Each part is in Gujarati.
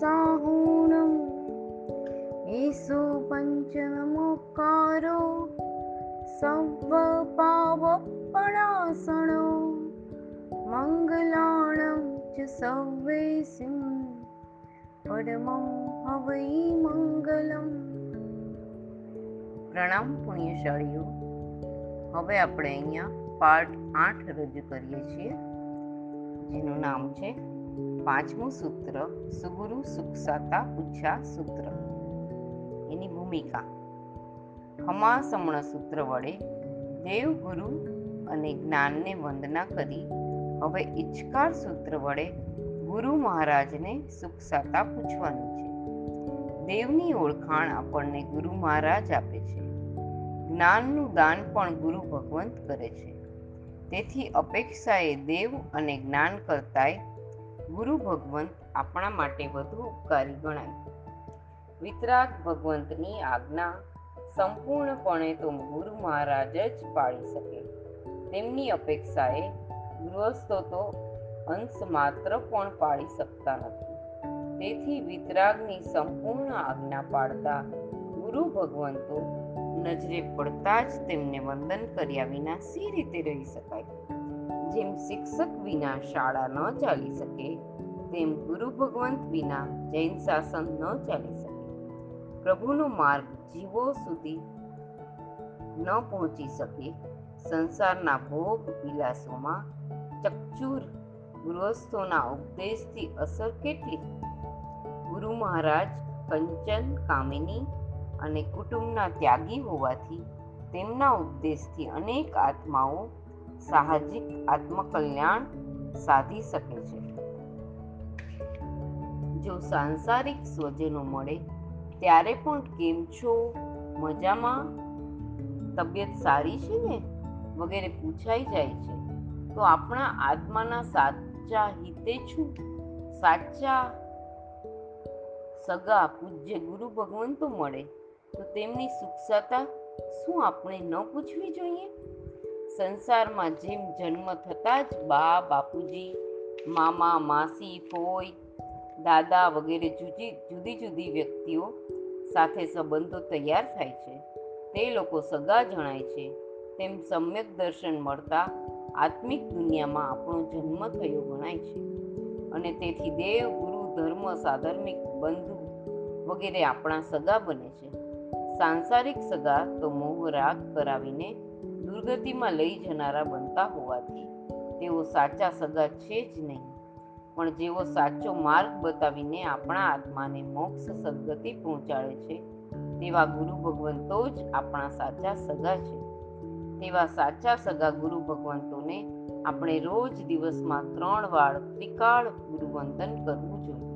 સાહુણમ એસો પંચમોકારો સવ પાવપણાસણો મંગલાણમ ચ સવે સિંહ પરમમ હવૈ મંગલમ પ્રણામ પુણ્યશાળીઓ હવે આપણે અહીંયા પાર્ટ આઠ રજૂ કરીએ છીએ, જેનું નામ છે પાંચમું સૂત્ર, સુગુરુ સુખસાતા ઉચ્છા સૂત્ર. એની ભૂમિકા. હમાસમણ સૂત્ર વડે દેવ ગુરુ અને જ્ઞાનને વંદના કરી, હવે ઇચ્છકાર સૂત્ર વડે ગુરુ મહારાજને સુખસાતા પૂછવાનું છે. દેવની ઓળખાણ આપણને ગુરુ મહારાજ આપે છે. જ્ઞાનનું દાન પણ ગુરુ ભગવંત કરે છે. તેથી અપેક્ષાએ દેવ અને જ્ઞાન કરતાંય ગુરુ ભગવંત આપણા માટે વધુ ઉપકારી ગણાય. વિતરાગ ભગવંતની આજ્ઞા સંપૂર્ણપણે તો ગુરુ મહારાજ જ પાળી શકે. તેમની અપેક્ષાએ ગૃહસ્થો તો અંશ માત્ર પણ પાળી શકતા નથી. તેથી વિતરાગની સંપૂર્ણ આજ્ઞા પાડતા ગુરુ ભગવંતો નજરે પડતા જ તેમને વંદન કર્યા વિના સી રીતે રહી શકાય? જેમ શિક્ષક વિના શાળા ન ચાલી શકે, તેમ ગુરુ ભગવંત વિના જૈન શાસન ન ચાલી શકે. પ્રભુનો માર્ગ જીવો સુધી ન પહોંચી શકે. સંસારના ભોગ વિલાસોમાં ચકચૂર ગૃહસ્થોના ઉપદેશથી અસર કેટલી? ગુરુ મહારાજ કંચન, કામિની અને કુટુંબના ત્યાગી હોવાથી તેમના ઉપદેશથી અનેક આત્માઓ સાહજિક આત્મકલ્યાણ સાધી શકે છે. જો સાંસારિક સ્વજનો મળે, ત્યારે પણ કેમ છો? મજામાં? તબિયત સારી છે ને? વગેરે પૂછાઈ જાય છે. તો આપણા આત્માના સાચા હિતે છું? સાચા સગા પૂજ્ય ગુરુ ભગવંતો મળે, તો તેમની સુખસાતા શું આપણે ન પૂછવી જોઈએ? સંસારમાં જેમ જન્મ થતાં જ બા, બાપુજી, મામા, માસી ફોઈ દાદા વગેરે જુદી જુદી જુદી વ્યક્તિઓ સાથે સંબંધો તૈયાર થાય છે. તે લોકો સગા જણાય છે. તેમ સમ્યક દર્શન મળતા આત્મિક દુનિયામાં આપણો જન્મ થયો ગણાય છે. અને તેથી દેવ, ગુરુ, ધર્મ, સાધર્મિક બંધુ વગેરે આપણા સગા બને છે. સાંસારિક સગા તો મોહ રાગ કરાવીને દુર્ગતિમાં લઈ જનારા બનતા હોવાથી તેઓ સાચા સગા છે જ નહીં. પણ જેઓ સાચો માર્ગ બતાવીને આપણા આત્માને મોક્ષ સદગતિ પહોંચાડે છે, તેવા ગુરુ ભગવંતો જ આપણા સાચા સગા છે. તેવા સાચા સગા ગુરુ ભગવંતોને આપણે રોજ દિવસમાં ત્રણ વાર ત્રિકાળ ગુરુવંદન કરવું જોઈએ.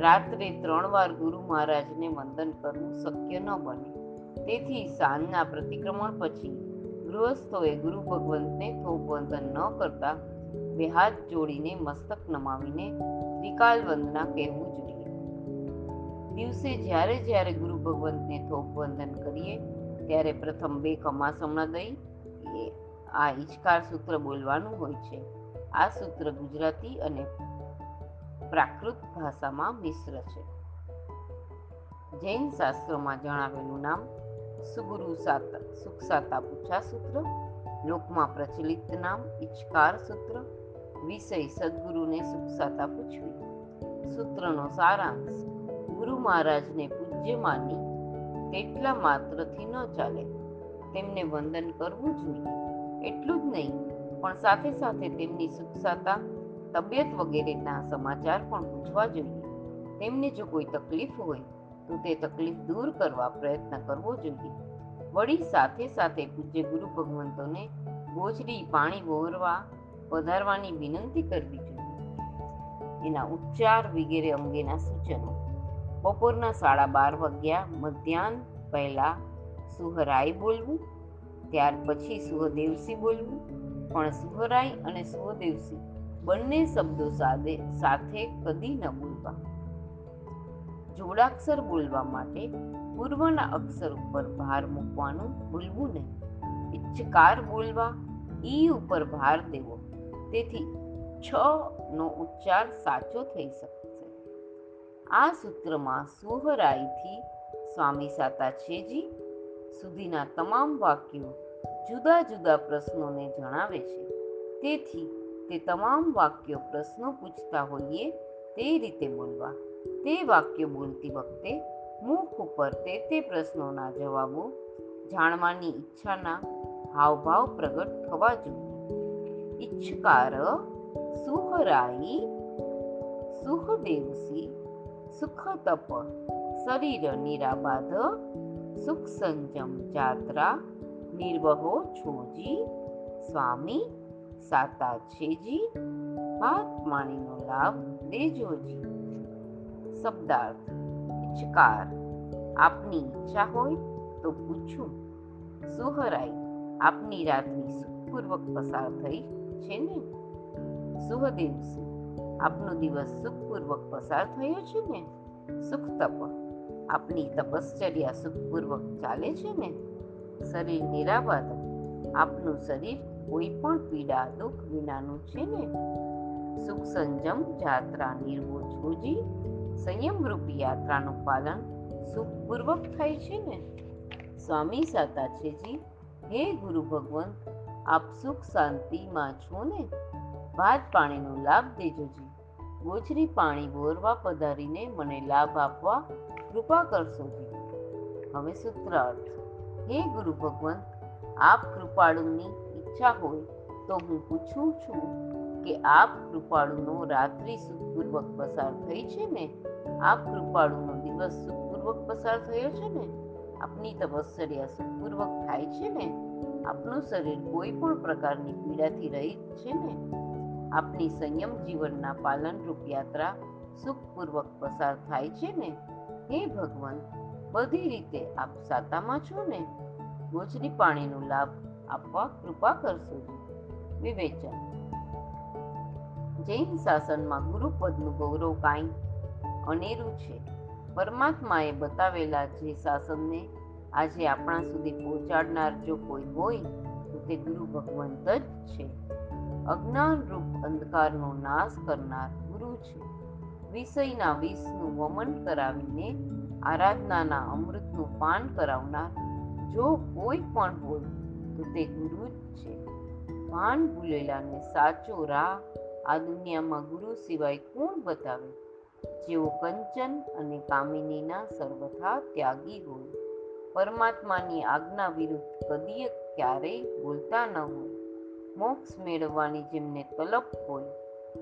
રાત્રે ત્રણ વાર ગુરુ મહારાજને વંદન કરવું શક્ય ન બને. તેથી સાંજના પ્રતિક્રમણ પછી ગૃહસ્થોએ ગુરુ ભગવંતને થોપ વંદન ન કરતા બે હાથ જોડીને મસ્તક નમાવીને ત્રિકાલ વંદના કહેવું જોઈએ. દિવસે જ્યારે જ્યારે ગુરુ ભગવંતને થોપ વંદન કરીએ, ત્યારે પ્રથમ બે કમાસમણા દઈ આ ઈચકાર સૂત્ર બોલવાનું હોય છે. આ સૂત્ર ગુજરાતી અને પ્રાકૃત ભાષામાં મિશ્ર છે. જૈન શાસ્ત્રોમાં જણાવેલું નામ સુગુરુ સાતા સુખસાતા પૂછા સૂત્ર, લોકમાં પ્રચલિત નામ ઇચ્છકાર સૂત્ર, વિષય સદગુરુને સુખસાતા પૂછવી. સૂત્રનો સારાંશ, ગુરુ મહારાજને પૂજ્ય માની તેટલા માત્રથી ન ચાલે. તેમને વંદન કરવું જોઈએ એટલું જ નહીં, પણ સાથે સાથે તેમની સુખસાતા, તબિયત વગેરેના સમાચાર પણ પૂછવા જોઈએ. તેમને જો કોઈ તકલીફ હોય તો તે તકલીફ દૂર કરવા પ્રયત્ન કરવો જોઈએ. વળી સાથે સાથે પૂજ્ય ગુરુ ભગવંતોને ગોચરી પાણી વહોરવા વધારવાની વિનંતી કરવી જોઈએ. એના ઉચ્ચાર વગેરે અંગેના સૂચનો. બપોરના સાડા બાર વાગ્યા મધ્યાહન પહેલા સુહરાઈ બોલવું, ત્યાર પછી સુહદેવસી બોલવું, પણ સુહરાઈ અને સુહદેવસી બંને શબ્દો સાથે કદી ન બોલવા. જોડાક્ષર બોલવા માટે પૂર્વના અક્ષર ઉપર ભાર મૂકવાનું ભૂલવું નહીં. ઇચ્છકાર બોલવા, ઈ ઉપર ભાર દેવો. તેથી છ નો ઉચ્ચાર સાચો થઈ શકશે. આ સૂત્રમાં સુહરાઈથી સ્વામી સાતાછેજી સુધીના તમામ વાક્યો જુદા જુદા પ્રશ્નોને જણાવે છે. તેથી તે તમામ વાક્યો પ્રશ્નો પૂછતા હોઈએ તે રીતે બોલવા. તે વાક્ય બોલતી વખતે મુખ ઉપર તે તે પ્રશ્નોના જવાબો, જાણવાની ઈચ્છાના હાવભાવ પ્રગટ થવા જોઈએ. ઈચ્છકાર સુહરાઈ સુખદેવસી સુખ તપ શરીર નિરાબાધ, સુખ સંજમ જાત્રા, નિર્વહો છોજી, સ્વામી, સાતા છેજી ભાત માણીનો લાભ દેજોજી શબ્દાર્થ ઇચ્છકાર આપની ઈચ્છા હોય તો પૂછું સુહરાઈ આપની રાત્રિ સુખપૂર્વક પસાર થઈ છે ને સુહદેવસી આપનો દિવસ સુખપૂર્વક પસાર થયો છે ને સુખ તપ આપની તપશ્ચર્યા સુખપૂર્વક ચાલે છે ને શરીર નિરાબાદ આપનું શરીર કોઈ પણ પીડા, દુઃખ વિનાનું છે ને? સુખ સંજમ જાત્રા નિર્વો છોજી સંયમ રૂપી યાત્રાનું પાલન સુખપૂર્વક થાય છે ને? સ્વામી સાતા છે હે ગુરુ ભગવંત, આપ સુખ શાંતિમાં છો ને? ભાત પાણીનો લાભ દેજો જી. ગોચરી પાણી બોરવા પધારીને મને લાભ આપવા કૃપા કરશો જી. હવે સૂત્રાર્થ હે ગુરુ ભગવંત, આપ કૃપાળુની ઈચ્છા હોય તો હું પૂછું છું કે આપ કૃપાળુનો રાત્રિ સુખપૂર્વક પસાર થઈ છે ને? આપ કૃપાળુનો દિવસ સુખપૂર્વક પસાર થયો છે ને, આપની તપશ્ચર્યા સુખપૂર્વક થાય છે ને, આપનું શરીર કોઈ પણ પ્રકારની પીડાથી રહિત છે ને, આપની સંયમ જીવનના પાલનરૂપ યાત્રા સુખપૂર્વક પસાર થાય છે ને, હે ભગવાન, બધી રીતે આપ સાતામાં છો ને ગોચરી પાણીનો લાભ આપવા કૃપા કરશો વિવેચન. જૈન શાસનમાં ગુરુપદનું ગૌરવ કાંઈ અનેરું છે. પરમાત્માએ બતાવેલા જે શાસનને આજે આપણા સુધી પહોંચાડનાર જો કોઈ હોય, તો તે ગુરુ ભગવંત જ છે. અજ્ઞાન રૂપ અંધકારનો નાશ કરનાર ગુરુ છે. વિષયના વિષનું વમન કરાવીને આરાધનાના અમૃતનું પાન કરાવનાર જો કોઈ પણ હોય, તો તે ગુરુ જ છે. ભાન ભૂલેલાને સાચો રાહ આ દુનિયામાં ગુરુ સિવાય કોણ બતાવે? જેઓ કંચન અને કામિનીના સર્વથા ત્યાગી હોય પરમાત્માની આજ્ઞા વિરુદ્ધ કદીય ક્યારેય બોલતા ન હોય. મોક્ષ મેળવવાની જેમને તલપ હોય,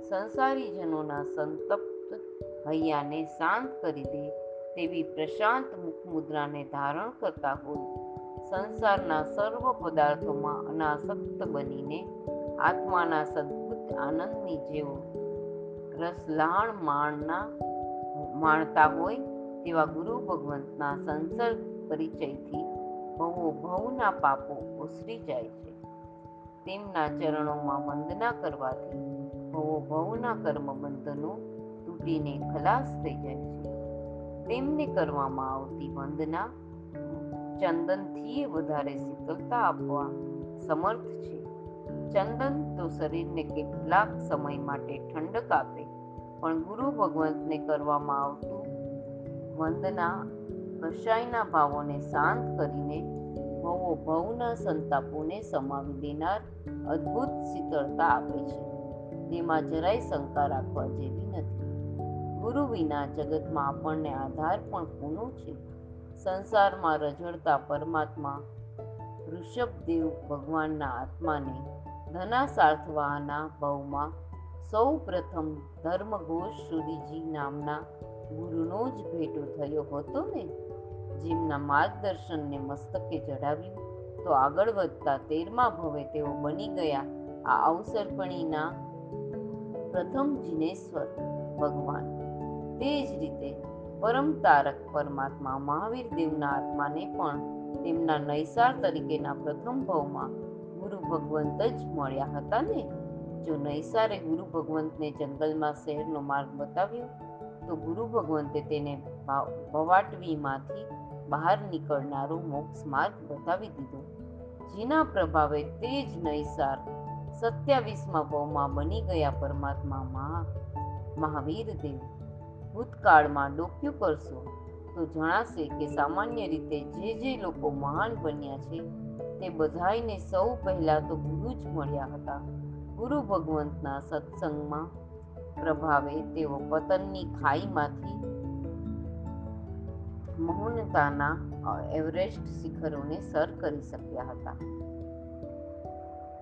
સંસારીજનોના સંતપ્ત હૈયાને શાંત કરી દે તેવી પ્રશાંત મુખમુદ્રાને ધારણ કરતા હોય. સંસારના સર્વ પદાર્થોમાં અનાસક્ત બનીને આત્માના સદભુત આનંદની જેવો રસલાણ માણના માણતા હોય તેવા ગુરુ ભગવંતના સંસર્ગ પરિચયથી ભવો ભવના પાપો ઓસરી જાય છે. તેમના ચરણોમાં વંદના કરવાથી ભવો ભવના કર્મ બંધનો તૂટીને ખલાસ થઈ જાય છે. તેમને કરવામાં આવતી વંદના ચંદનથી વધારે શીતળતા આપવા સમર્થ છે. ચંદન તો શરીરને કેટલાક સમય માટે ઠંડક આપે પણ ગુરુ ભગવંતને કરવામાં આવતું વંદના કશાયના ભાવોને શાંત કરીને ભવો ભવના સંતાપોને સમાવી દેનાર અદ્ભુત શીતળતા આપે છે. તેમાં જરાય શંકા રાખવા જેવી નથી. ગુરુ વિના જગતમાં આપણને આધાર પણ કોનો છે? સંસારમાં રઝળતા પરમાત્મા ઋષભદેવ ભગવાનના આત્માને ધના સાર્થવાના ભવમાં સૌ પ્રથમ ધર્મઘોષ સુરીજી નામના ગુરુનો જ ભેટો થયો હતો ને, જેમના માર્ગદર્શનને મસ્તકે ચઢાવ્યું. તો આગળ વધતા તેરમા ભવે તેઓ બની ગયા આ અવસરપણીના પ્રથમ જીનેશ્વર ભગવાન. તે જ રીતે પરમ તારક પરમાત્મા મહાવીર દેવના આત્માને પણ તેમના નૈસાર તરીકેના પ્રથમ ભવમાં ગુરુ ભગવંત જ મળ્યા હતા ને. જો નૈસારે ગુરુ ભગવંતને જંગલમાં શહેરનો માર્ગ બતાવ્યો, તો ગુરુ ભગવંતે તેને ભવાટવીમાંથી બહાર નીકળનારો મોક્ષ માર્ગ બતાવી દીધો. જેના પ્રભાવે તે જ નૈસાર સત્યાવીસમાં ભાવમાં બની ગયા પરમાત્મા મહા મહાવીર દેવ ભૂતકાળમાં ડોક્યું કરશો, તો જણાશે કે સામાન્ય રીતે જે જે લોકો મહાન બન્યા છે, તે બધાઈને સૌ પહેલા તો ગુરુ જ મળ્યા હતા. ગુરુ ભગવંતના સત્સંગમાં પ્રભાવે તેઓ પતનની ખાઈમાંથી મૌનતાના એવરેસ્ટ શિખરોને સર કરી શક્યા હતા.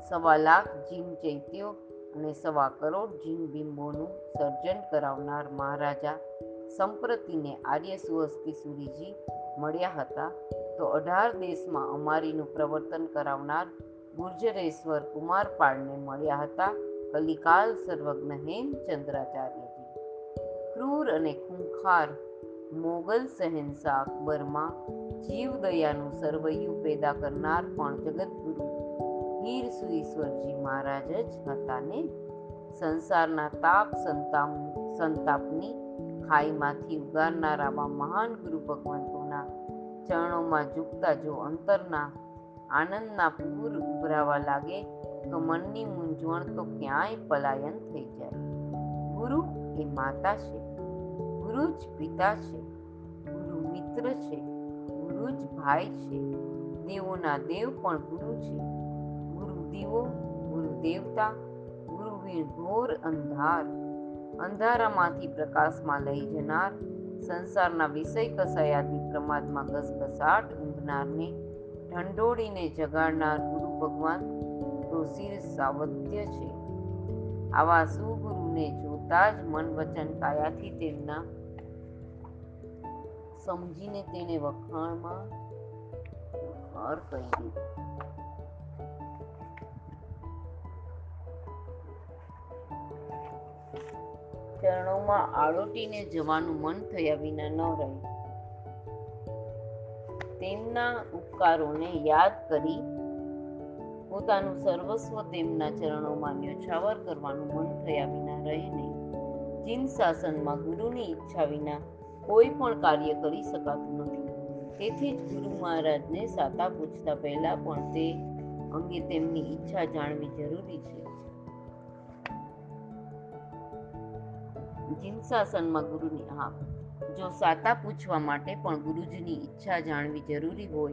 સવા લાખ જીન ચૈત્યો અને સવા કરોડ જીન બિંબોનું સર્જન કરાવનાર મહારાજા સંપ્રતિને આર્ય સુહસ્તી સુરીજી મળ્યા હતા. તો અઢાર દેશમાં અમારીનું પ્રવર્તન કરાવનાર ગુર્જરેશ્વર કુમારપાળને મળ્યા હતા કલિકાલ સર્વજ્ઞ હેમચંદ્રાચાર્યજી. ક્રૂર અને ખૂંખાર મોગલ સહેનશા અકબરમાં જીવદયાનું સર્વૈયું પેદા કરનાર પણ જગતગુરુ હીર સુઈશ્વરજી મહારાજ જ હતા ને? સંસારના તાપ સંતાપ સંતાપની ખાઈમાંથી ઉગારનાર આવા મહાન ગુરુ ભગવંતોના ચરણોમાં ઝૂકતા જો અંતરના આનંદના પૂર ઉભરાવા લાગે તો મનની મૂંઝવણ તો ક્યાંય પલાયન થઈ જાય. ગુરુ એ માતા છે, ગુરુ જ પિતા છે, ગુરુ મિત્ર છે, ગુરુ જ ભાઈ છે, દેવોના દેવ પણ ગુરુ છે. ગુરુ દીવો, ગુરુ દેવતા, ગુરુ વીણ ઘોર અંધાર. અંધારામાંથી પ્રકાશમાં લઈ જનાર, સંસારના વિષય કસાયાથી પ્રમાદમાં ઘસઘસાટ ઊંઘનારને ઢંઢોળીને જગાડનાર ગુરુ ભગવાન તો શિર સાવધ્ય છે. આવા સુગુરુને જોતા જ મન વચન કાયાથી તેમના સમજીને તેને વખાણમાં હાર કહી દીધું. ચરણોમાં આળોટીને જવાનું મન થયા વિના ન રહે. તેમના ઉપકારોને યાદ કરી પોતાનું સર્વસ્વ તેમના ચરણોમાં ન્યોછાવર કરવાનું મન થયા વિના રહે નહીં ચીન શાસનમાં ગુરુની ઈચ્છા વિના કોઈ પણ કાર્ય કરી શકાતું નથી. તેથી જ ગુરુ મહારાજને સાતા પૂછતા પહેલા પણ તે અંગે તેમની ઈચ્છા જાણવી જરૂરી છે. જીન શાસનમાં ગુરુની હા જો સાતા પૂછવા માટે પણ ગુરુજીની ઈચ્છા જાણવી જરૂરી હોય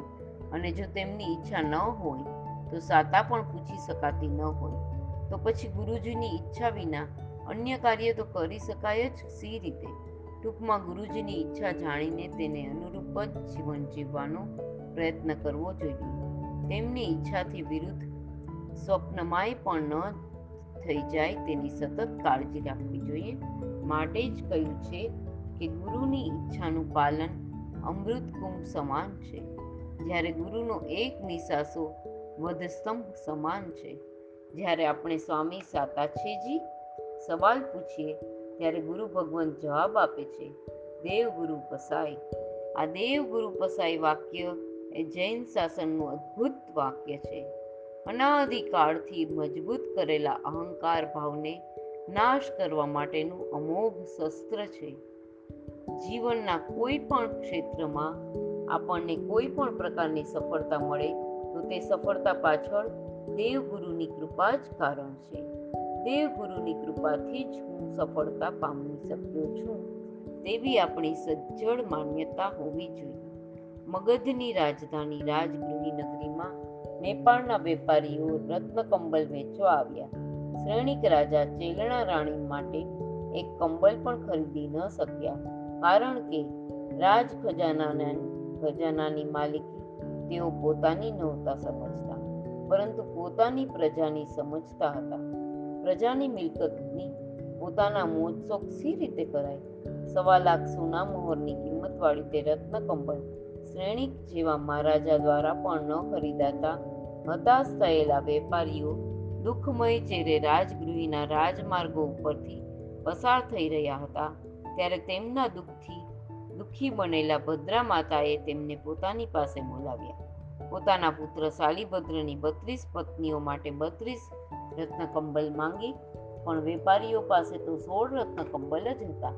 અને જો તેમની ઈચ્છા ન હોય, તો સાતા પણ પૂછી શકાતી ન હોય. તો પછી ગુરુજીની ઈચ્છા વિના અન્ય કાર્ય તો કરી શકાય જ સી રીતે? ટૂંકમાં ગુરુજીની ઈચ્છા જાણીને તેને અનુરૂપ જ જીવન જીવવાનો પ્રયત્ન કરવો જોઈએ. તેમની ઈચ્છાથી વિરુદ્ધ સ્વપ્નમાંય પણ ન થઈ જાય તેની સતત કાળજી રાખવી જોઈએ. માટે જ કહ્યું છે કે ગુરુની ઈચ્છાનું પાલન અમૃત કુંભ સમાન છે. જ્યારે ગુરુનો એક નિશાસો વધસ્તંભ સમાન છે. જ્યારે આપણે સ્વામી સાતા છે સવાલ પૂછીએ, ત્યારે ગુરુ ભગવાન જવાબ આપે છે દેવગુરુ પસાઈ આ દેવગુરુ પસાઈ વાક્ય એ જૈન શાસનનું અદ્ભુત વાક્ય છે. અનાદિકાળથી મજબૂત કરેલા અહંકાર ભાવને નાશ કરવા માટેનું અમોઘ શસ્ત્ર છે. જીવનના કોઈ પણ ક્ષેત્રમાં આપણને કોઈ પણ પ્રકારની સફળતા મળે, તો તે સફળતા પાછળ દેવગુરુની કૃપા જ કારણ છે. દેવગુરુની કૃપાથી જ હું સફળતા પામી શક્યો છું. તેવી આપણી સજ્જડ માન્યતા હોવી જોઈએ. મગધની રાજધાની રાજગૃહી નગરીમાં નેપાળના વેપારીઓ રત્નકંબલ વેચવા આવ્યા. શ્રેણિક રાજા ચેલણા રાણી માટે એક કંબલ પણ ખરીદી ન શક્યા. કારણ કે રાજ ખજાનાના ખજાનાની માલિકી તેઓ પોતાની નહોતા સમજતા, પરંતુ પોતાની પ્રજાની સમજતા હતા. પ્રજાની મિલકતની પોતાના મોજ શોખ સી રીતે કરાય? સવા લાખ સોના મોહરની કિંમતવાળી તે રત્ન કંબળ શ્રેણિક જેવા મહારાજા દ્વારા પણ ન ખરીદાતા હતાશ થયેલા વેપારીઓ દુઃખમય ચેરે રાજગૃહીના રાજમાર્ગો ઉપરથી પસાર થઈ રહ્યા હતા ત્યારે તેમના દુઃખથી દુઃખી બનેલા ભદ્રા માતાએ તેમને પોતાની પાસે બોલાવ્યા. પોતાના પુત્ર શાલીભદ્રની બત્રીસ પત્નીઓ માટે બત્રીસ રત્નકંબલ માંગી, પણ વેપારીઓ પાસે તો સોળ રત્નકંબલ જ હતા.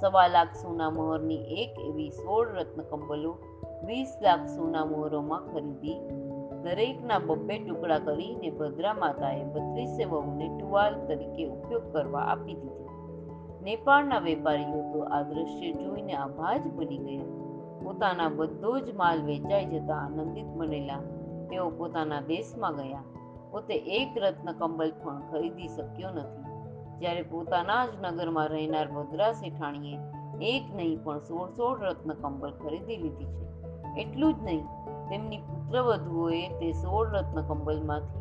સવા લાખ સોના મોહરની એક એવી સોળ રત્નકંબલો વીસ લાખ સોના મોહરોમાં ખરીદી, દરેકના બબ્બે ટુકડા કરીને ભદ્રા માતાએ બત્રીસે વહુને ટુવાલ તરીકે ઉપયોગ કરવા આપી દીધી. નેપાળના વેપારીઓ તો આ દ્રશ્ય જોઈને આભાજ બની ગયા. પોતાના બધો જ માલ વેચાઈ જતા આનંદિત બનેલા. તેઓ પોતાના દેશમાં ગયા. પોતે એક રત્ન કંબલ પણ ખરીદી શક્યો નથી. જ્યારે પોતાના જ નગરમાં રહેનાર ભદ્રા શેઠાણીએ એક નહીં પણ સોળ સોળ રત્ન કંબલ ખરીદી લીધી છે. એટલું જ નહીં, તેમની પુત્રવધુઓએ તે સોળ રત્ન કંબલમાંથી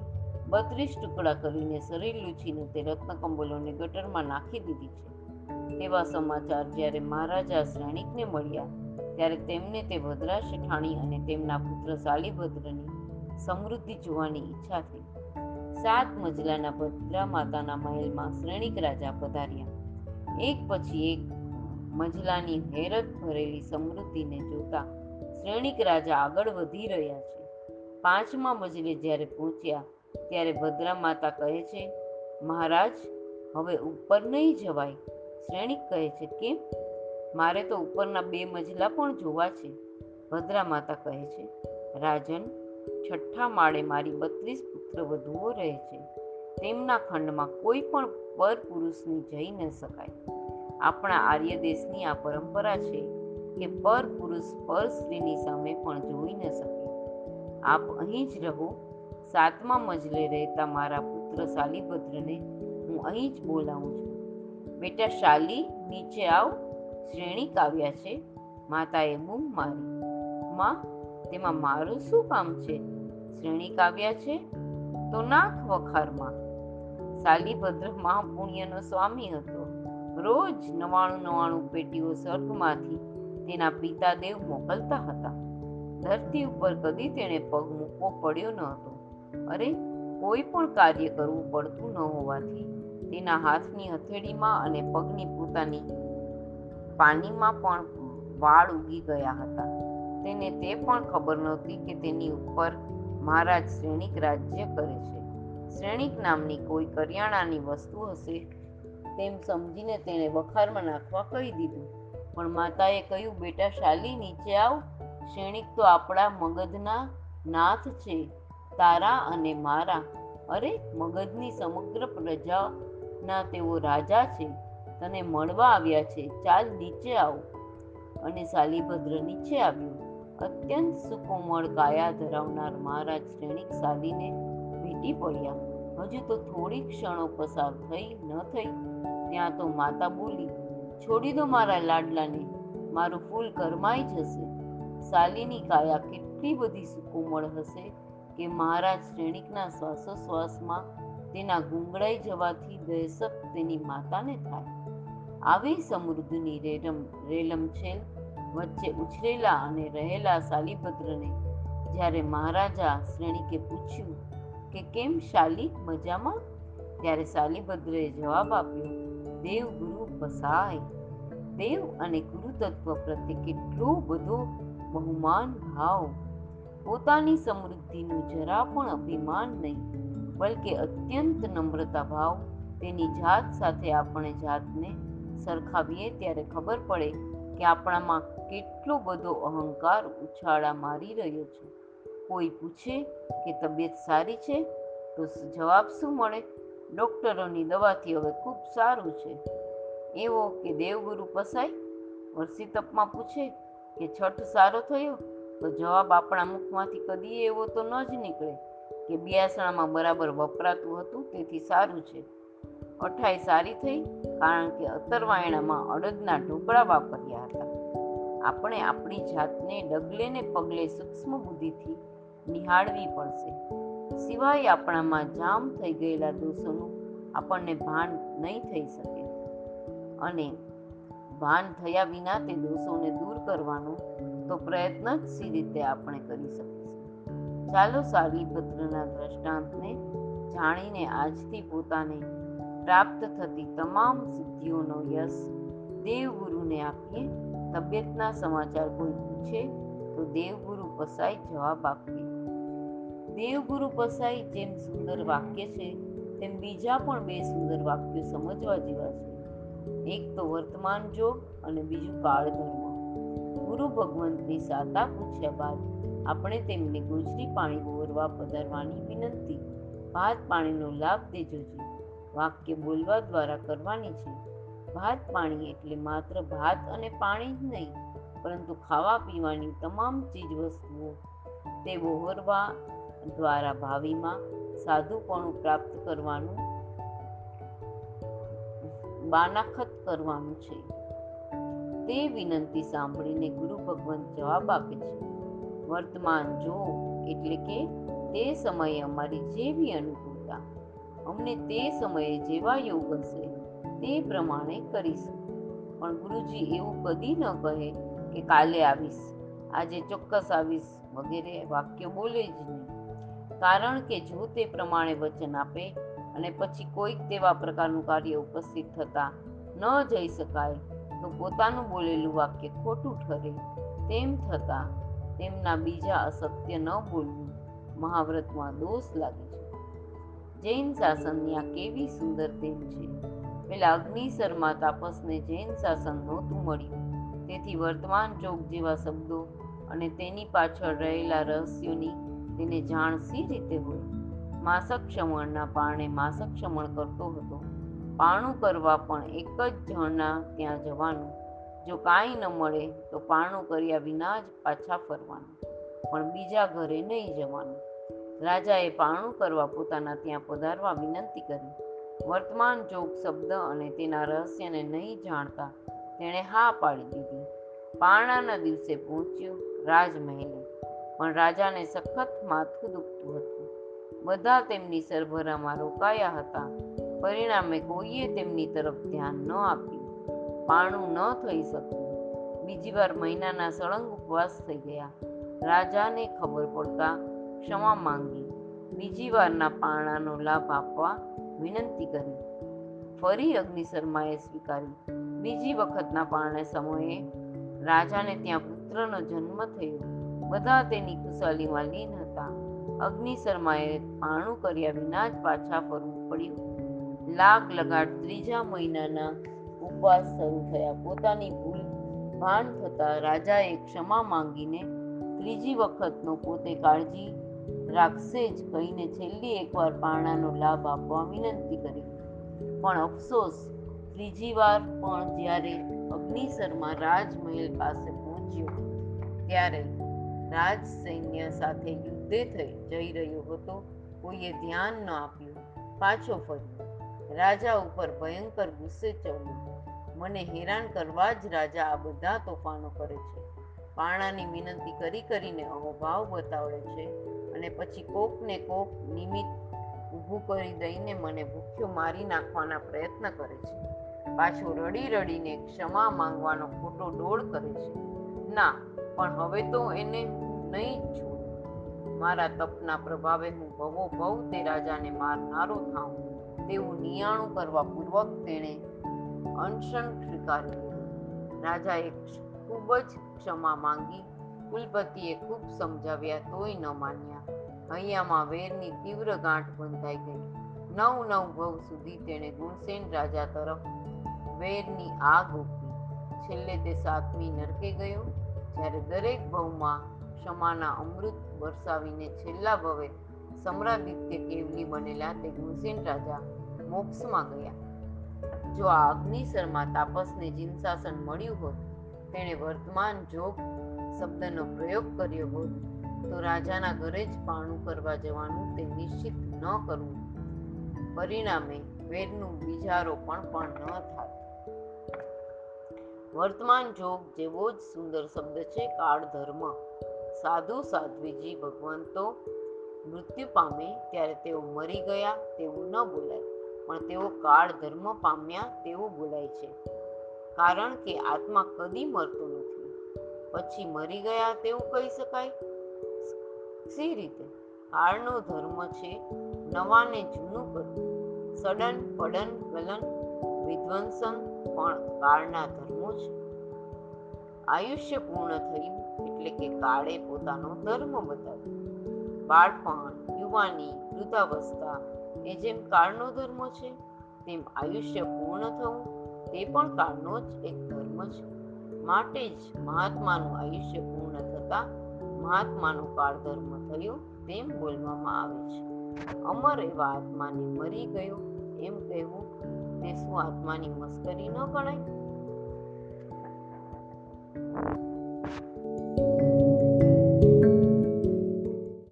બત્રીસ ટુકડા કરીને શરીર લૂછીને તે રત્ન કંબલોને ગટરમાં નાખી દીધી છે. તેવા સમાચાર જ્યારે મહારાજા શ્રેણિકને મળ્યા, ત્યારે તેમને તે ભદ્રા શેઠાણી અને તેમના પુત્ર શાલીભદ્રની સમૃદ્ધિ જોવાની ઈચ્છા થઈ. સાત મજલાના ભદ્રા માતાના મહેલમાં શ્રેણિક રાજા પધાર્યા. એક પછી એક મજલાની હેરત ભરેલી સમૃદ્ધિને જોતા શ્રેણિક રાજા આગળ વધી રહ્યા છે. પાંચમા મજલે જ્યારે પહોંચ્યા, ત્યારે ભદ્રા માતા કહે છે, મહારાજ, હવે ઉપર નહીં જવાય. શ્રેણિક કહે છે કેમ મારે તો ઉપરના બે મજલા પણ જોવા છે. ભદ્રા માતા કહે છે, રાજન, છઠ્ઠા માળે મારી બત્રીસ પુત્ર વધુઓ રહે છે. તેમના ખંડમાં કોઈ પણ પર પુરુષની જઈ ન શકાય. આપણા આર્ય દેશની આ પરંપરા છે કે પર પુરુષ પર સ્ત્રીની સામે પણ જોઈ ન શકે. આપ અહીં જ રહો. સાતમા મજલે રહેતા મારા પુત્ર શાલીભદ્રને હું અહીં જ બોલાવું છું. બેટા શાલી નીચે આવ શ્રેણિક આવ્યા છે, માતાએ બૂમ મારી. માં, તેમાં મારું શું કામ છે? શ્રેણિક આવ્યા છે? તો નાખ વખારમાં. શાલીભદ્ર મહાપુણ્યનો સ્વામી હતો. રોજ નવાણું નવાણું પેટીઓ સ્વર્ગમાંથી તેના પિતા દેવ મોકલતા હતા. ધરતી ઉપર કદી તેણે પગ મૂકવો પડ્યો ન હતો. અરે, કોઈ પણ કાર્ય કરવું પડતું ન હોવાથી તેના હાથની હથેળીમાં અને પગની પોતાની પાણીમાં પણ વાળ ઉગી ગયા હતા. તેને તે પણ ખબર નહોતી કે તેની ઉપર મહારાજ શ્રેણિક રાજ્ય કરે છે. શ્રેણિક નામની કોઈ કરિયાણાની વસ્તુ હશે તેમ સમજીને તેણે વખારમાં નાખવા કહી દીધું. પણ માતાએ કહ્યું, બેટા, શાલી, નીચે આવ. શ્રેણિક તો આપણા મગજના નાથ છે, તારા અને મારા. અરે મગજની સમગ્ર પ્રજાના તેઓ રાજા છે. તને મળવા આવ્યા છે. ચાલ નીચે આવો. અને શાલીભદ્ર નીચે આવ્યો. અત્યંત સુકોમળ કાયા ધરાવનાર મહારાજ શ્રેણિક શાલીને ભેટી પડ્યા. હજુ તો થોડી ક્ષણો પસાર થઈ ન થઈ. ત્યાં તો માતા બોલી, છોડી દો મારા લાડલાને. મારું ફૂલ કરમાઈ જશે. શાલીની કાયા કેટલી બધી સુકોમળ હશે કે મહારાજ શ્રેણિકના શ્વાસોશ્વાસમાં તેના ગુંગળાઈ જવાથી દહેશત તેની માતાને થાય. આવી સમૃદ્ધિની રેલમ રેલમછેલ વચ્ચે ઉછરેલા અને રહેલા શાલીભદ્રને જ્યારે મહારાજા શ્રેણીકે પૂછ્યું કે કેમ શાલી મજામાં? ત્યારે શાલીભદ્રએ જવાબ આપ્યો દેવ ગુરુ પસાય દેવ અને ગુરુ તત્વ પ્રત્યે કેટલો બધો બહુમાન ભાવ. પોતાની સમૃદ્ધિનું જરા પણ અભિમાન નહીં. બલકે અત્યંત નમ્રતા ભાવ તેની જાત સાથે આપણે જાતને સરખાવીએ ત્યારે ખબર પડે કે આપણામાં કેટલો બધો અહંકાર ઉછાળા મારી રહ્યો છે. કોઈ પૂછે કે તબિયત સારી છે? તો જવાબ શું મળે? ડૉક્ટરોની દવાથી હવે ખૂબ સારું છે. એવો કે દેવગુરુ પસાય? વરસી તપમાં પૂછે કે છઠ સારો થયો? તો જવાબ આપણા મુખમાંથી કદી એવો તો ન જ નીકળે. કે બિયાસણામાં બરાબર વપરાતું હતું, તેથી સારું છે. અઠાઈ સારી થઈ, કારણ કે અતરવાયણામાં અડદના ઢોકળા વાપર્યા હતા. આપણે આપણી જાતને ડગલે ને પગલે સૂક્ષ્મ બુદ્ધિથી નિહાળવી પડશે. સિવાય આપણામાં જામ થઈ ગયેલા દોષોનું આપણને ભાન નહીં થઈ શકે. અને ભાન થયા વિના તે દોષોને દૂર કરવાનો તો પ્રયત્ન જ સી રીતે આપણે કરી શકીશું ચાલો શાલીપત્રના દ્રષ્ટાંતને જાણીને આજથી પોતાને પ્રાપ્ત થતી તમામ સિદ્ધિઓનો યશ દેવગુરુને આપીએ. તબિયતના સમાચાર કોઈ પૂછે તો દેવગુરુ પસાઈ જવાબ આપીએ દેવગુરુ પસાઈ જેમ સુંદર વાક્ય છે, તેમ બીજા પણ બે સુંદર વાક્યો સમજવા જેવા છે. એક તો વર્તમાન જોગ અને બીજું કાળ ધર્મ ગુરુ ભગવંતની સાતા પૂછ્યા બાદ આપણે તેમને ગુજરી પાણી બોરવા પધારવાની વિનંતી. ભાત પાણીનો લાભ દેજો છે વાક્ય બોલવા દ્વારા કરવાની છે. ભાત પાણી એટલે માત્ર ભાત અને પાણી જ નહીં, પરંતુ ખાવા પીવાની તમામ ચીજ વસ્તુઓ. તે વહોરવા દ્વારા ભાવિમાં સાધુપણું પ્રાપ્ત કરવાનું, બાનાખત કરવાનું છે. તે વિનંતી સાંભળીને ગુરુ ભગવાન જવાબ આપે છે. વર્તમાન જો એટલે કે તે સમયે અમારી જેવી અનુકૂળતા. અમને તે સમયે જેવા યોગ હશે, તે પ્રમાણે કરીશું. પણ ગુરુજી એવું કદી ન કહે કે કાલે આવીશ, આજે ચોક્કસ આવીશ, વગેરે વાક્ય બોલે જ નહીં. કારણ કે જો તે પ્રમાણે વચન આપે અને પછી કોઈક તેવા પ્રકારનું કાર્ય ઉપસ્થિત થતા ન જઈ શકાય, તો પોતાનું બોલેલું વાક્ય ખોટું ઠરે, તેમ થતાં તેમના બીજા અસત્ય ન બોલવું મહાવ્રતમાં દોષ લાગે છે. જૈન શાસનની આ કેવી સુંદર તેમ છે. પેલા અગ્નિસરમાં તાપસને જૈન શાસન નહોતું મળ્યું. તેથી વર્તમાન ચોક જેવા શબ્દો અને તેની પાછળ રહેલા રહસ્યોની તેને જાણ સી રીતે હોય? માસક શ્રમણના પારણે માસક શ્રમણ કરતો હતો. પાણું કરવા પણ એક જ જણના ત્યાં જવાનું જો કાંઈ ન મળે તો પારણું કર્યા વિના જ પાછા ફરવાનું. પણ બીજા ઘરે નહીં જવાનું. રાજાએ પારણું કરવા પોતાના ત્યાં પધારવા વિનંતી કરી. વર્તમાન જોગ શબ્દ અને તેના રહસ્યને નહીં જાણતા તેણે હા પાડી દીધી. પારણાના દિવસે પહોંચ્યું રાજમહેલે, પણ રાજાને સખત માથું દુખતું હતું. બધા તેમની સરભરામાં રોકાયા હતા. પરિણામે કોઈએ તેમની તરફ ધ્યાન ન આપ્યું. પારણું ન થઈ શક્યું બીજી વાર મહિનાના સળંગ ઉપવાસ થઈ ગયા. રાજાને ખબર પડતા ક્ષમા માંગી. બીજી વારના પાણાનો લાભ આપવા વિનંતી કરી. ફરી અગ્નિશર્માએ સ્વીકારી. બીજી વખતના પારણે સમયે રાજાને ત્યાં પુત્રનો જન્મ થયો. બધા તેની ખુશાલીમાં લીન હતા. અગ્નિશર્માએ પાણું કર્યા વિના જ પાછા ફરવું પડ્યું. લાગ લગાડ ત્રીજા મહિનાના ઉપવાસ શરૂ થયા. પોતાની ભૂલ ભાન થતા રાજાએ ક્ષમા માંગીને ત્રીજી વખતનો પોતે કાળજી રાખશે જ કહીને છેલ્લી એકવાર પારણાનો લાભ આપવા વિનંતી કરી. પણ અફસોસ, ત્રીજી વાર પણ જ્યારે અગ્નિશર્મા રાજમહેલ પાસે પહોંચ્યો, ત્યારે રાજ સૈન્ય સાથે યુદ્ધે થઈ જઈ રહ્યો હતો, કોઈએ ધ્યાન ન આપ્યું. પાછો ફર્યો. રાજા ઉપર ભયંકર ગુસ્સે ચડ્યું. મને હેરાન કરવા જ રાજા આ બધા તોફાનો કરે છે. પાણાની વિનંતી કરી કરીને અહોભાવ બતાવડે છે અને પછી કોક ને કોક નિમિત્ત ઊભું કરી દઈને મને ભૂખ્યો મારી નાખવાના પ્રયત્ન કરે છે. પાછો રડી રડીને ક્ષમા માંગવાનો ખોટો ડોળ કરે છે. ના, પણ હવે તો એને નહીં છોડું. મારા તપના પ્રભાવે હું ભવો ભવ તે રાજાને મારનારો થાઉં. તેવું નિયાણું કરવા પૂર્વક તેણે અનશન સ્વીકાર્યું રાજાએ ખૂબ જ ક્ષમા માંગી. કુલપતિએ ખૂબ સમજાવ્યા તોય ન માન્યા. હૈયામાં વેરની તીવ્ર ગાંઠ બંધાઈ ગઈ. નવ નવ ભવ સુધી તેણે ગુણસેન રાજા તરફ વેરની આગ ઉપી છેલ્લે તે સાતમી નરકે ગયો. જ્યારે દરેક ભવમાં ક્ષમાના અમૃત વરસાવીને છેલ્લા ભવે સમ્રાદિત્ય કેવલી બનેલા તે ગુણસેન રાજા મોક્ષમાં ગયા જો આ અગ્નિસરમાં તાપસને જિનસાસન મળ્યું હોત, તેણે વર્તમાન જોગ શબ્દનો પ્રયોગ કર્યો હોત, તો રાજાના ઘરે જ પાણું કરવા જવાનું તે નિશ્ચિત ન કરવું. પરિણામે વેરનું બીજારોપણ પણ ન થાત. વર્તમાન જોગ જેવો જ સુંદર શબ્દ છે કાળ ધર્મ સાધુ સાધ્વીજી ભગવાન તો મૃત્યુ પામે ત્યારે તેઓ મરી ગયા તેવું ન બોલાય. પણ તેઓ કાળ ધર્મ પામ્યા તેવું બોલાય છે. કારણ કે આત્મા કદી મરતો નથી. પછી મરી ગયા તેવું કહી શકાય? સી રીતે? કાળનો ધર્મ છે નવાને જૂનું કરવું સડન, પડન ગલન વિધ્વંસન પણ કાળના ધર્મો છે આયુષ્ય પૂર્ણ થયું એટલે કે કાળે પોતાનો ધર્મ બતાવ્યો. બાળપણ, યુવાની વૃદ્ધાવસ્થા એ જેમ કાળનો ધર્મ છે, તેમ આયુષ્ય પૂર્ણ થવું, તે પણ કાળનો જ એક ધર્મ છે. માટે જ મહાત્માનું આયુષ્ય પૂર્ણ થતા મહાત્માનું કાળ ધર્મ થયું તેમ બોલવામાં આવે છે. અમર એવા આત્માને મરી ગયો એમ કહેવું, તે શું આત્માની મસ્કરી ન ગણાય?